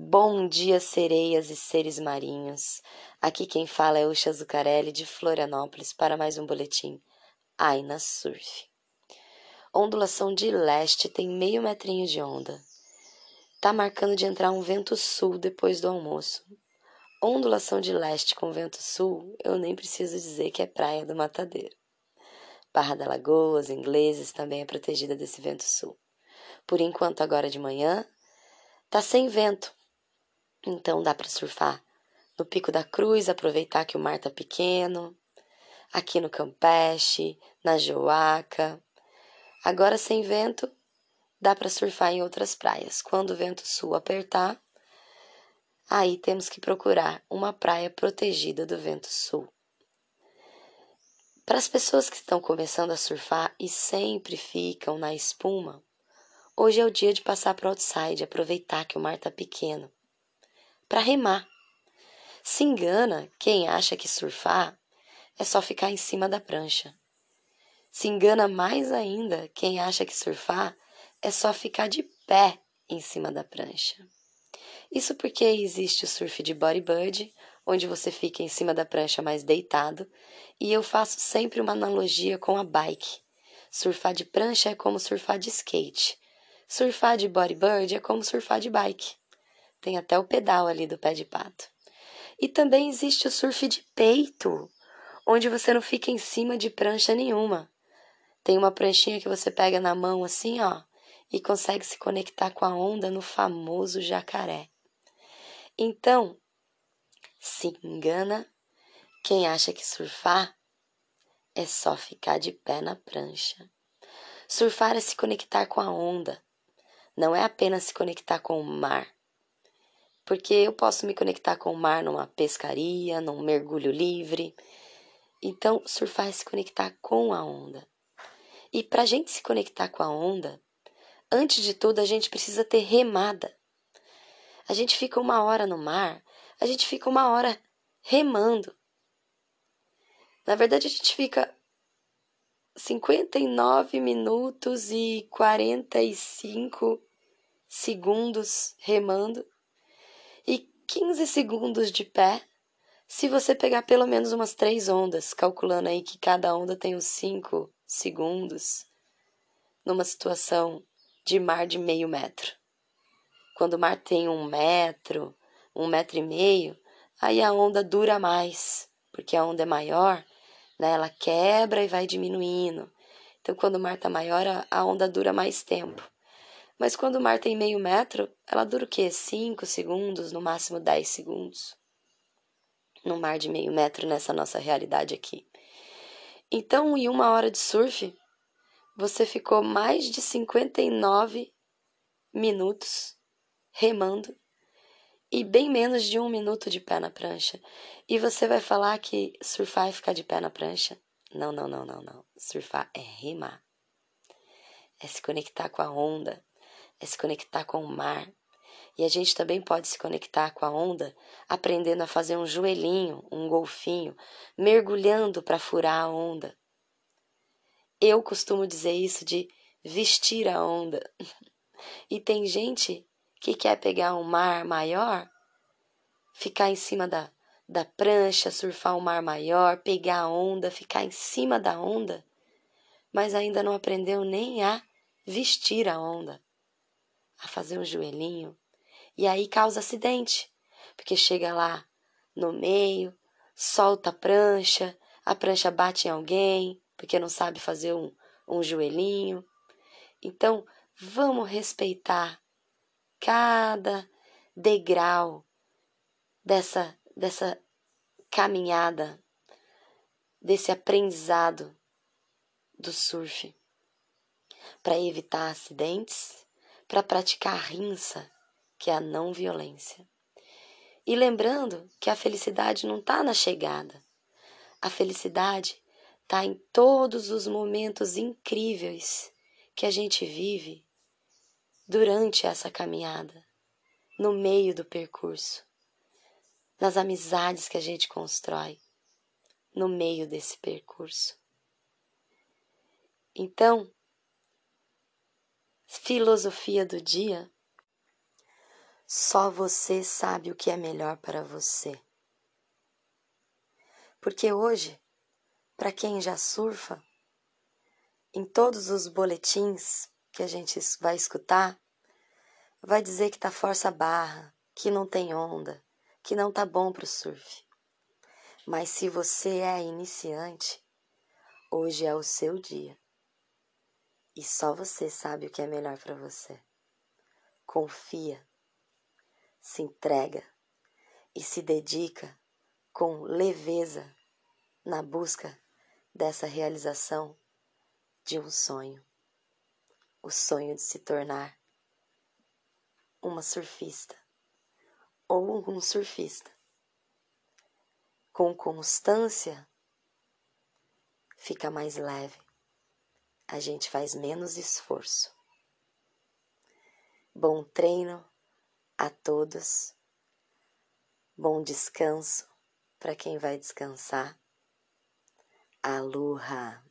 Bom dia, sereias e seres marinhos. Aqui quem fala é Uxa Zucarelli de Florianópolis para mais um boletim Aina Surf. Ondulação de leste tem meio metrinho de onda. Tá marcando de entrar um vento sul depois do almoço. Ondulação de leste com vento sul, eu nem preciso dizer que é praia do Matadeiro. Barra da Lagoa, os ingleses também é protegida desse vento sul. Por enquanto, agora de manhã, tá sem vento, então dá para surfar no Pico da Cruz, aproveitar que o mar tá pequeno, aqui no Campeche, na Joaca. Agora sem vento, dá para surfar em outras praias. Quando o vento sul apertar, aí temos que procurar uma praia protegida do vento sul. Para as pessoas que estão começando a surfar e sempre ficam na espuma, hoje é o dia de passar para o outside, aproveitar que o mar está pequeno para remar. Se engana quem acha que surfar é só ficar em cima da prancha. Se engana mais ainda quem acha que surfar é só ficar de pé em cima da prancha. Isso porque existe o surf de bodyboard, onde você fica em cima da prancha mais deitado, e eu faço sempre uma analogia com a bike. Surfar de prancha é como surfar de skate. Surfar de bodyboard é como surfar de bike. Tem até o pedal ali do pé de pato. E também existe o surf de peito, onde você não fica em cima de prancha nenhuma. Tem uma pranchinha que você pega na mão assim, ó, e consegue se conectar com a onda no famoso jacaré. Então, se engana quem acha que surfar é só ficar de pé na prancha. Surfar é se conectar com a onda, não é apenas se conectar com o mar porque eu posso me conectar com o mar numa pescaria, num mergulho livre. Então, surfar é se conectar com a onda. E para a gente se conectar com a onda, antes de tudo, a gente precisa ter remada. A gente fica uma hora no mar, a gente fica uma hora remando. Na verdade, a gente fica 59 minutos e 45 segundos remando 15 segundos de pé, se você pegar pelo menos umas três ondas, calculando aí que cada onda tem uns 5 segundos, numa situação de mar de meio metro. Quando o mar tem um metro, um metro e meio, aí a onda dura mais, porque a onda é maior, né? Ela quebra e vai diminuindo. Então, quando o mar está maior, a onda dura mais tempo. Mas quando o mar tem meio metro, ela dura o quê? 5 segundos, no máximo 10 segundos. No mar de meio metro, nessa nossa realidade aqui. Então, em uma hora de surf, você ficou mais de 59 minutos remando e bem menos de um minuto de pé na prancha. E você vai falar que surfar é ficar de pé na prancha? Não, não, não, não, não. Surfar é remar. É se conectar com a onda, é se conectar com o mar. E a gente também pode se conectar com a onda aprendendo a fazer um joelhinho, um golfinho, mergulhando para furar a onda. Eu costumo dizer isso de vestir a onda. E tem gente que quer pegar um mar maior, ficar em cima da, da prancha, surfar um mar maior, pegar a onda, ficar em cima da onda, mas ainda não aprendeu nem a vestir a onda a fazer um joelhinho e aí causa acidente, porque chega lá no meio, solta a prancha, a prancha bate em alguém porque não sabe fazer um, um joelhinho. Então, vamos respeitar cada degrau dessa, dessa caminhada, desse aprendizado do surf, para evitar acidentes para praticar a rinça, que é a não violência. E lembrando que a felicidade não está na chegada. A felicidade está em todos os momentos incríveis que a gente vive durante essa caminhada, no meio do percurso, nas amizades que a gente constrói no meio desse percurso. Então, Filosofia do dia. Só você sabe o que é melhor para você. Porque hoje, para quem já surfa, em todos os boletins que a gente vai escutar, vai dizer que tá força barra, que não tem onda, que não tá bom pro surf. Mas se você é iniciante, hoje é o seu dia. E só você sabe o que é melhor para você. Confia, se entrega e se dedica com leveza na busca dessa realização de um sonho. O sonho de se tornar uma surfista ou um surfista. Com constância, fica mais leve, a gente faz menos esforço. Bom treino a todos, bom descanso para quem vai descansar. Aloha!